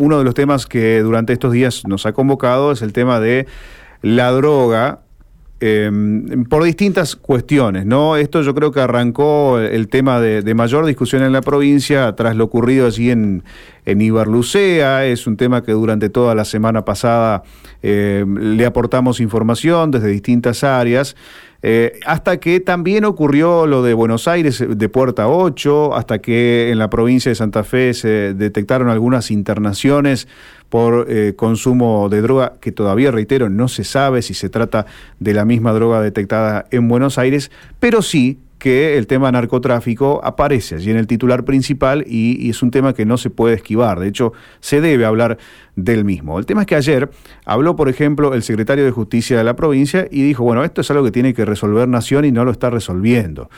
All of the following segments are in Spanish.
Uno de los temas que durante estos días nos ha convocado es el tema de la droga eh, por distintas cuestiones, ¿no? Esto yo creo que arrancó el tema de, mayor discusión en la provincia tras lo ocurrido allí en, en Ibarlucea. Es un tema que durante toda la semana pasada eh, le aportamos información desde distintas áreas. Eh, hasta que también ocurrió lo de Buenos Aires de Puerta 8, hasta que en la provincia de Santa Fe se detectaron algunas internaciones por eh, consumo de droga, que todavía reitero, no se sabe si se trata de la misma droga detectada en Buenos Aires, pero sí que el tema narcotráfico aparece allí en el titular principal y, es un tema que no se puede esquivar. De hecho, se debe hablar del mismo. El tema es que ayer habló, por ejemplo, el secretario de Justicia de la provincia y dijo, bueno, esto es algo que tiene que resolver Nación y no lo está resolviendo.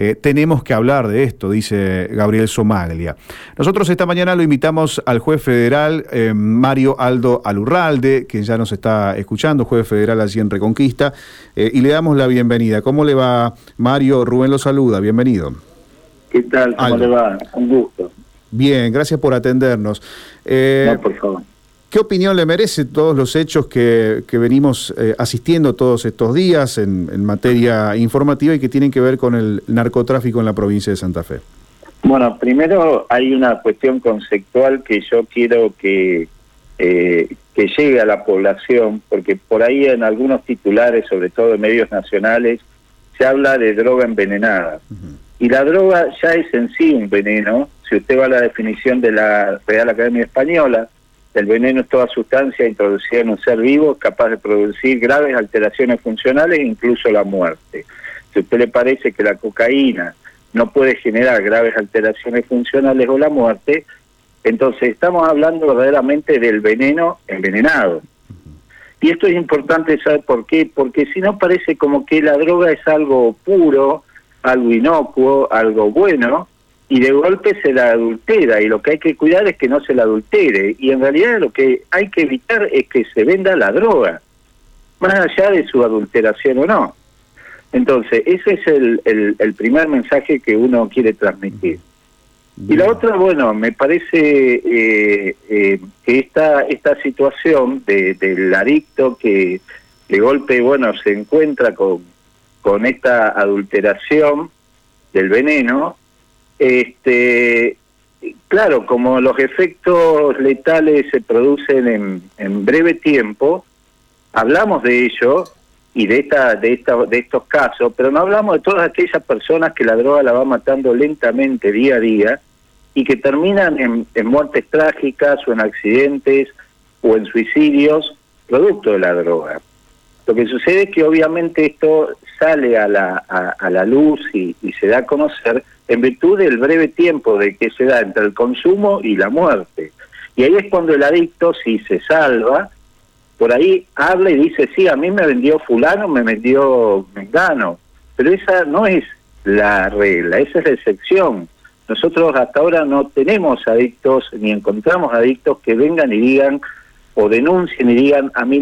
Eh, tenemos que hablar de esto, dice Gabriel Somaglia. Nosotros esta mañana lo invitamos al juez federal eh, Mario Aldo Alurralde, que ya nos está escuchando, juez federal allí en Reconquista, eh, y le damos la bienvenida. ¿Cómo le va, Mario? Rubén lo saluda, bienvenido. ¿Qué tal? ¿Cómo le va? Un gusto. Bien, gracias por atendernos. no, por favor. ¿Qué opinión le merece todos los hechos que, venimos eh, asistiendo todos estos días en, materia informativa y que tienen que ver con el narcotráfico en la provincia de Santa Fe? Bueno, primero hay una cuestión conceptual que yo quiero que, eh, que llegue a la población, porque por ahí en algunos titulares, sobre todo en medios nacionales, se habla de droga envenenada. Y la droga ya es en sí un veneno, si usted va a la definición de la Real Academia Española, el veneno es toda sustancia introducida en un ser vivo capaz de producir graves alteraciones funcionales e incluso la muerte. Si a usted le parece que la cocaína no puede generar graves alteraciones funcionales o la muerte, entonces estamos hablando verdaderamente del veneno envenenado. Y esto es importante saber por qué, porque si no parece como que la droga es algo puro, algo inocuo, algo bueno, y de golpe se la adultera y lo que hay que cuidar es que no se la adultere y en realidad lo que hay que evitar es que se venda la droga más allá de su adulteración o no. Entonces ese es el, el, primer mensaje que uno quiere transmitir. Y la otra bueno me parece eh, eh, que esta esta situación de, del adicto que de golpe bueno se encuentra con con esta adulteración del veneno este, claro, como los efectos letales se producen en, en breve tiempo, hablamos de ello y de esta, de esta, de estos casos, pero no hablamos de todas aquellas personas que la droga la va matando lentamente día a día y que terminan en, en muertes trágicas o en accidentes o en suicidios producto de la droga. Lo que sucede es que obviamente esto sale a la, a, la luz y, se da a conocer en virtud del breve tiempo de que se da entre el consumo y la muerte. Y ahí es cuando el adicto, si se salva, por ahí habla y dice, sí, a mí me vendió fulano, me vendió mengano, pero esa no es la regla, esa es la excepción. Nosotros hasta ahora no tenemos adictos ni encontramos adictos que vengan y digan o denuncien y digan a mí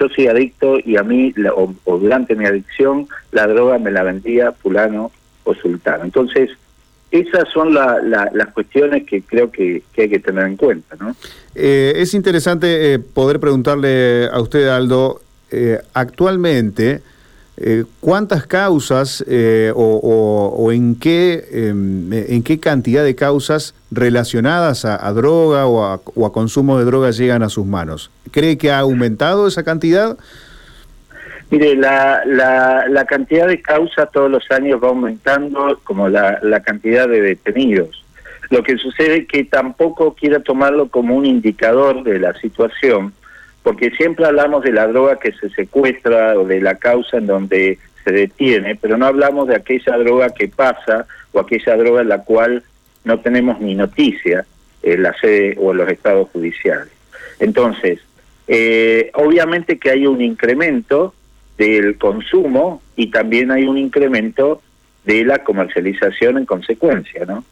yo soy adicto y a mí, o, durante mi adicción, la droga me la vendía fulano o. Entonces, esas son las cuestiones que creo que, hay que tener en cuenta. ¿no? Eh, es interesante eh, poder preguntarle a usted, Aldo, eh, actualmente, eh, ¿Cuántas causas eh, o, en, qué, em, en qué cantidad de causas relacionadas a, droga o a, consumo de droga llegan a sus manos? ¿Cree que ha aumentado esa cantidad? Mire, la, la, cantidad de causas todos los años va aumentando como la, la cantidad de detenidos. Lo que sucede es que tampoco quiero tomarlo como un indicador de la situación, porque siempre hablamos de la droga que se secuestra o de la causa en donde se detiene, pero no hablamos de aquella droga que pasa o aquella droga en la cual no tenemos ni noticia en la sede o en los estados judiciales. Entonces, eh, obviamente que hay un incremento del consumo y también hay un incremento de la comercialización en consecuencia, ¿no?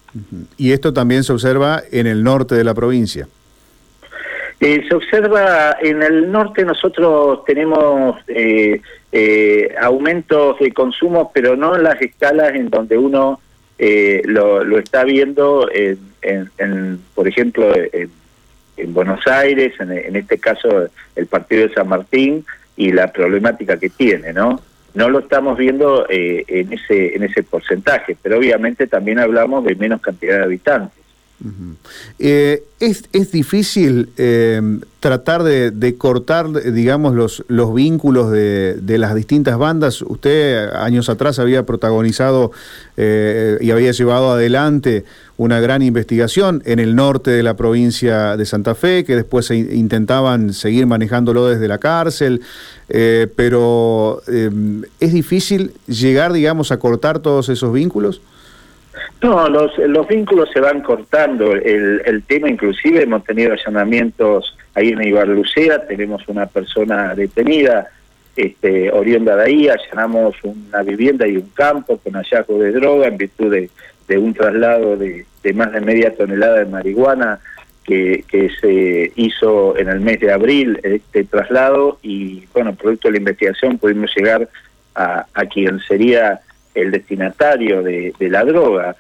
Y esto también se observa en el norte de la provincia. Eh, se observa en el norte nosotros tenemos eh, eh, aumentos de consumo, pero no en las escalas en donde uno lo, está viendo, en, por ejemplo, en, en Buenos Aires, en, este caso el partido de San Martín y la problemática que tiene, ¿no? No lo estamos viendo eh, en ese en ese porcentaje, pero obviamente también hablamos de menos cantidad de habitantes. Eh, es, difícil eh, tratar de, cortar, digamos, los, los vínculos de, de, las distintas bandas. Usted años atrás había protagonizado eh, y había llevado adelante una gran investigación en el norte de la provincia de Santa Fe, que después se intentaban seguir manejándolo desde la cárcel, pero es difícil llegar, digamos, a cortar todos esos vínculos. No, los, los vínculos se van cortando. El, el tema, inclusive, hemos tenido allanamientos ahí en Ibarlucea, tenemos una persona detenida, este, oriunda de ahí, allanamos una vivienda y un campo con hallazgo de droga en virtud de, de un traslado de, de, más de media tonelada de marihuana que, que se hizo en el mes de abril, este traslado, y bueno, producto de la investigación pudimos llegar a, a quien sería el destinatario de, la droga,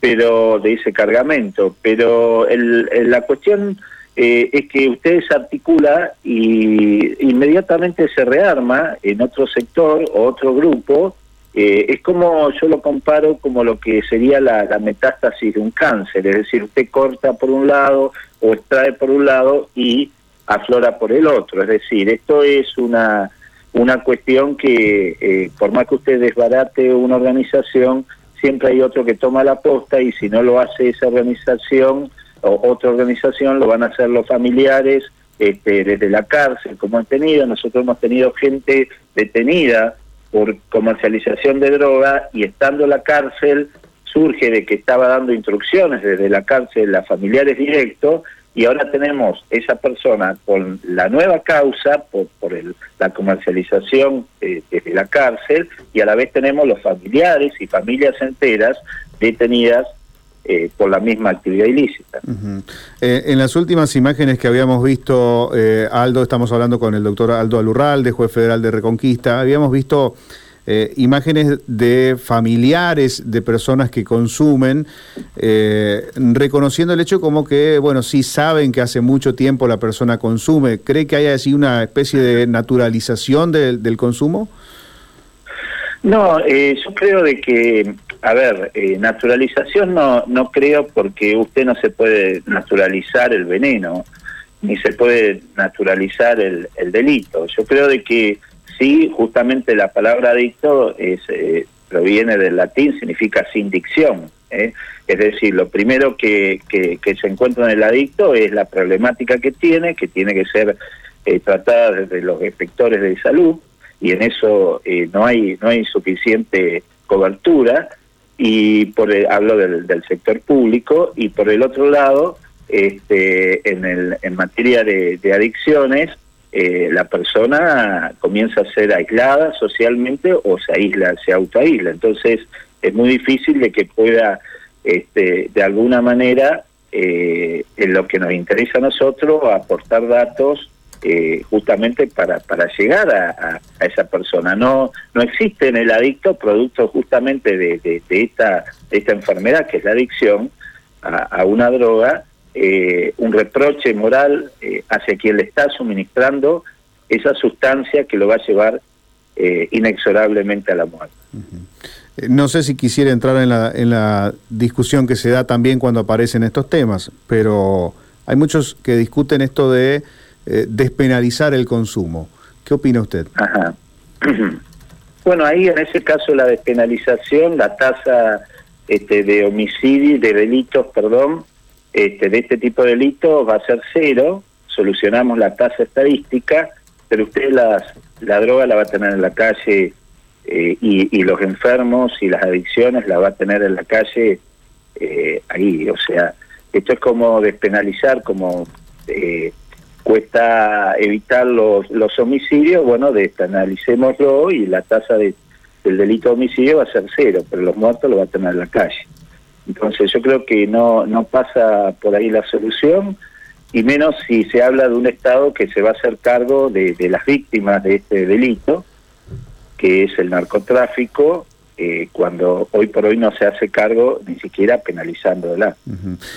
pero de ese cargamento. Pero el, la cuestión eh, es que usted se articula y inmediatamente se rearma en otro sector o otro grupo. Eh, es como yo lo comparo como lo que sería la metástasis de un cáncer, es decir, usted corta por un lado o extrae por un lado y aflora por el otro. Es decir, esto es una una cuestión que eh, por más que usted desbarate una organización, siempre hay otro que toma la posta y si no lo hace esa organización o otra organización, lo van a hacer los familiares este, desde la cárcel, como han tenido. Nosotros hemos tenido gente detenida por comercialización de droga y estando en la cárcel surge de que estaba dando instrucciones desde la cárcel a familiares directos y ahora tenemos esa persona con la nueva causa por, el, la comercialización eh, desde la cárcel y a la vez tenemos los familiares y familias enteras detenidas eh, por la misma actividad ilícita. Eh, en las últimas imágenes que habíamos visto, Aldo, estamos hablando con el doctor Aldo Alurral, de juez federal de Reconquista, habíamos visto eh, imágenes de familiares de personas que consumen, eh, reconociendo el hecho como que, bueno, sí saben que hace mucho tiempo la persona consume. ¿Cree que hay así una especie de naturalización del consumo? No, eh, yo creo de que, a ver, naturalización no, no creo porque usted no se puede naturalizar el veneno, ni se puede naturalizar el, el delito. Yo creo de que Sí, justamente la palabra adicto es, eh, proviene del latín, significa sin dicción. ¿eh? Es decir, lo primero que, que, se encuentra en el adicto es la problemática que tiene, que tiene que ser eh, tratada desde los inspectores de salud, y en eso no hay no hay suficiente cobertura, y por hablo del, del sector público, y por el otro lado, este, en, el, en materia de adicciones, eh, la persona comienza a ser aislada socialmente o se aísla, se autoaísla. Entonces es muy difícil de que pueda, este, de alguna manera, eh, en lo que nos interesa a nosotros, aportar datos eh, justamente para, para llegar a, esa persona. No, no existe en el adicto producto justamente de, de, esta, de esta enfermedad que es la adicción a, a una droga eh, un reproche moral eh, hacia quien le está suministrando esa sustancia que lo va a llevar eh, inexorablemente a la muerte. No sé si quisiera entrar en la, en la discusión que se da también cuando aparecen estos temas, pero hay muchos que discuten esto de despenalizar el consumo. ¿Qué opina usted? Ajá. Bueno, ahí en ese caso la despenalización, la tasa este, de homicidio, de delitos, perdón, este, de este tipo de delitos va a ser cero, solucionamos la tasa estadística, pero usted las, la droga la va a tener en la calle eh, y, los enfermos y las adicciones la va a tener en la calle eh, ahí. O sea, esto es como despenalizar, como eh, cuesta evitar los, los homicidios, bueno, despenalicémoslo y la tasa de, del delito de homicidio va a ser cero, pero los muertos lo va a tener en la calle. Entonces yo creo que no, no pasa por ahí la solución, y menos si se habla de un Estado que se va a hacer cargo de, las víctimas de este delito, que es el narcotráfico, eh, cuando hoy por hoy no se hace cargo ni siquiera penalizándola.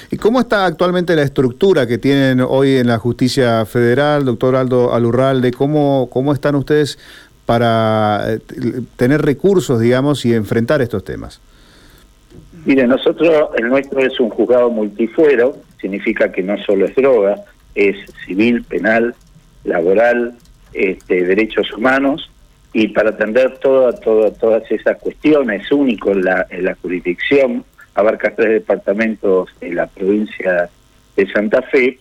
¿Y cómo está actualmente la estructura que tienen hoy en la justicia federal, doctor Aldo Alurralde? ¿Cómo, cómo están ustedes para eh, tener recursos, digamos, y enfrentar estos temas? Mire, nosotros, el nuestro es un juzgado multifuero, significa que no solo es droga, es civil, penal, laboral, este, derechos humanos, y para atender toda, todas esas cuestiones, único en la, la jurisdicción, abarca tres departamentos en la provincia de Santa Fe,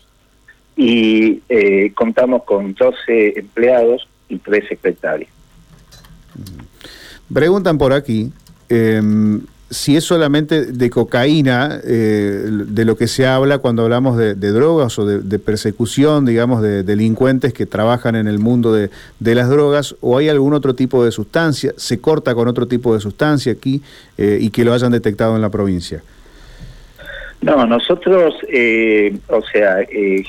y eh, contamos con 12 empleados y tres secretarios. Preguntan por aquí, eh, si es solamente de cocaína eh, de lo que se habla cuando hablamos de, drogas o de, persecución, digamos, de delincuentes que trabajan en el mundo de, las drogas, o hay algún otro tipo de sustancia, se corta con otro tipo de sustancia aquí eh, y que lo hayan detectado en la provincia. No, nosotros, eh, o sea,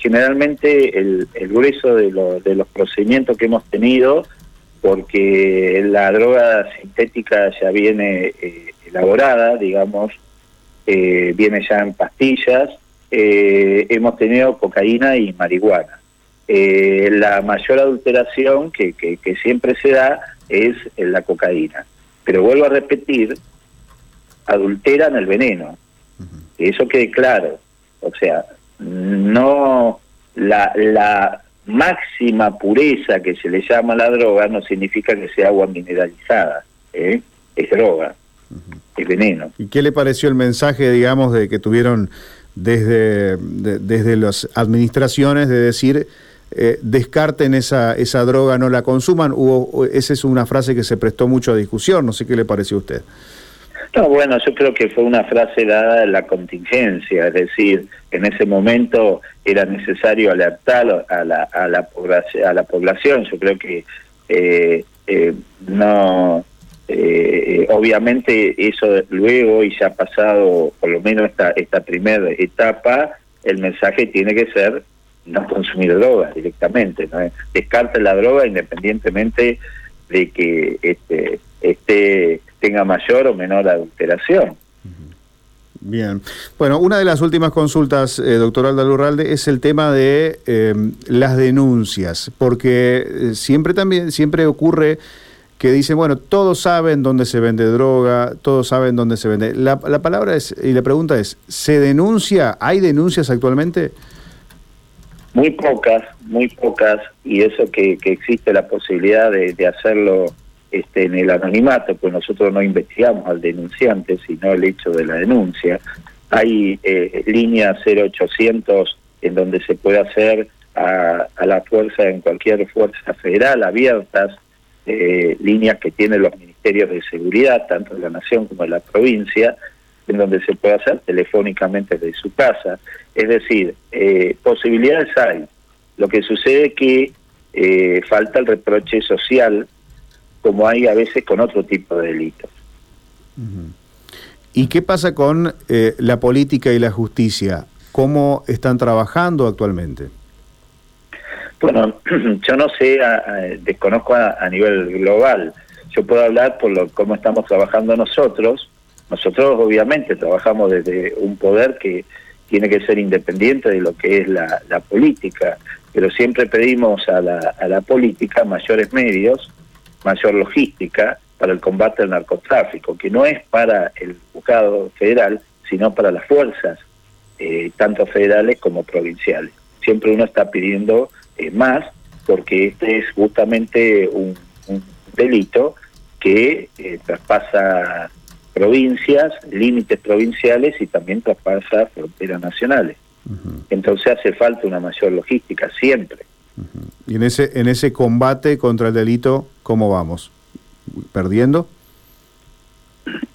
generalmente el, grueso de, de los procedimientos que hemos tenido, porque la droga sintética ya viene elaborada, digamos, eh, viene ya en pastillas, eh, hemos tenido cocaína y marihuana. Eh, la mayor adulteración que, que, siempre se da es la cocaína. Pero vuelvo a repetir, adulteran el veneno. Que eso quede claro. O sea, no la, la máxima pureza que se le llama a la droga no significa que sea agua mineralizada. Es droga el veneno. ¿Y qué le pareció el mensaje, digamos, de que tuvieron desde, desde las administraciones de decir eh, descarten esa, esa droga, no la consuman? Hubo, esa es una frase que se prestó mucho a discusión, no sé qué le pareció a usted. No, bueno, yo creo que fue una frase dada en la contingencia, es decir, en ese momento era necesario alertar a la, a la, población, a la población. Yo creo que eh, eh, no eh, obviamente eso luego y ya ha pasado por lo menos esta, esta primera etapa, el mensaje tiene que ser no consumir drogas directamente, ¿no? descarte la droga independientemente de que este, este tenga mayor o menor adulteración. Bien. Bueno, una de las últimas consultas, eh, doctor Aldalurralde, es el tema de eh, las denuncias, porque eh, siempre también, siempre ocurre que dice, bueno, todos saben dónde se vende droga, todos saben dónde se vende. La, la palabra es, y la pregunta es, ¿se denuncia? ¿Hay denuncias actualmente? Muy pocas, muy pocas, y eso que, que existe la posibilidad de, de, hacerlo este, en el anonimato, pues nosotros no investigamos al denunciante, sino el hecho de la denuncia. Hay eh, líneas 0800 en donde se puede hacer a, a la fuerza, en cualquier fuerza federal, abiertas, eh, líneas que tienen los ministerios de seguridad, tanto de la nación como de la provincia, en donde se puede hacer telefónicamente desde su casa. Es decir, eh, posibilidades hay. Lo que sucede es que eh, falta el reproche social, como hay a veces con otro tipo de delitos. ¿Y qué pasa con la política y la justicia? ¿Cómo están trabajando actualmente? Bueno, yo no sé, desconozco a, nivel global. Yo puedo hablar por lo, cómo estamos trabajando nosotros. Nosotros obviamente trabajamos desde un poder que tiene que ser independiente de lo que es la, política, pero siempre pedimos a la, a la política mayores medios, mayor logística para el combate al narcotráfico, que no es para el juzgado federal, sino para las fuerzas, eh, tanto federales como provinciales. Siempre uno está pidiendo eh, más, porque este es justamente un, delito que eh, traspasa provincias, límites provinciales y también traspasa fronteras nacionales. Entonces hace falta una mayor logística siempre. Y en ese en ese combate contra el delito, ¿cómo vamos? ¿Perdiendo?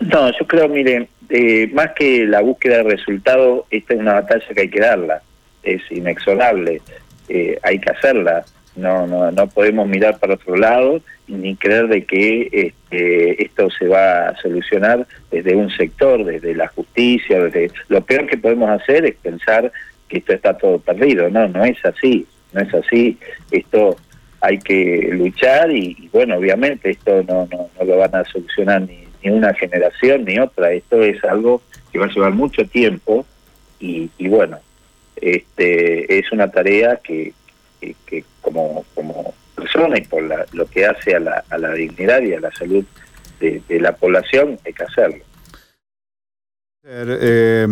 No, yo creo, miren, eh, más que la búsqueda de resultados, esta es una batalla que hay que darla, es inexorable. Eh, hay que hacerla. No, no, no podemos mirar para otro lado ni creer de que este, esto se va a solucionar desde un sector, desde la justicia, desde lo peor que podemos hacer es pensar que esto está todo perdido. No, no es así, no es así. Esto hay que luchar y, bueno, obviamente esto no, no, no, lo van a solucionar ni, ni una generación ni otra. Esto es algo que va a llevar mucho tiempo y, bueno, este es una tarea que, que, como, como persona y por lo que hace a la, a la dignidad y a la salud de, de la población hay que hacerlo. Eh,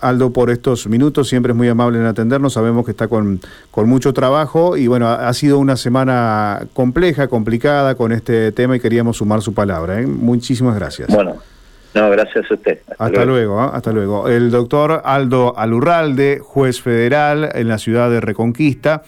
Aldo, por estos minutos, siempre es muy amable en atendernos, sabemos que está con, con mucho trabajo y bueno, ha, sido una semana compleja, complicada con este tema y queríamos sumar su palabra. ¿eh? Muchísimas gracias. Bueno, no, gracias a usted. Hasta, luego, ¿eh? hasta luego. El doctor Aldo Alurralde, juez federal en la ciudad de Reconquista.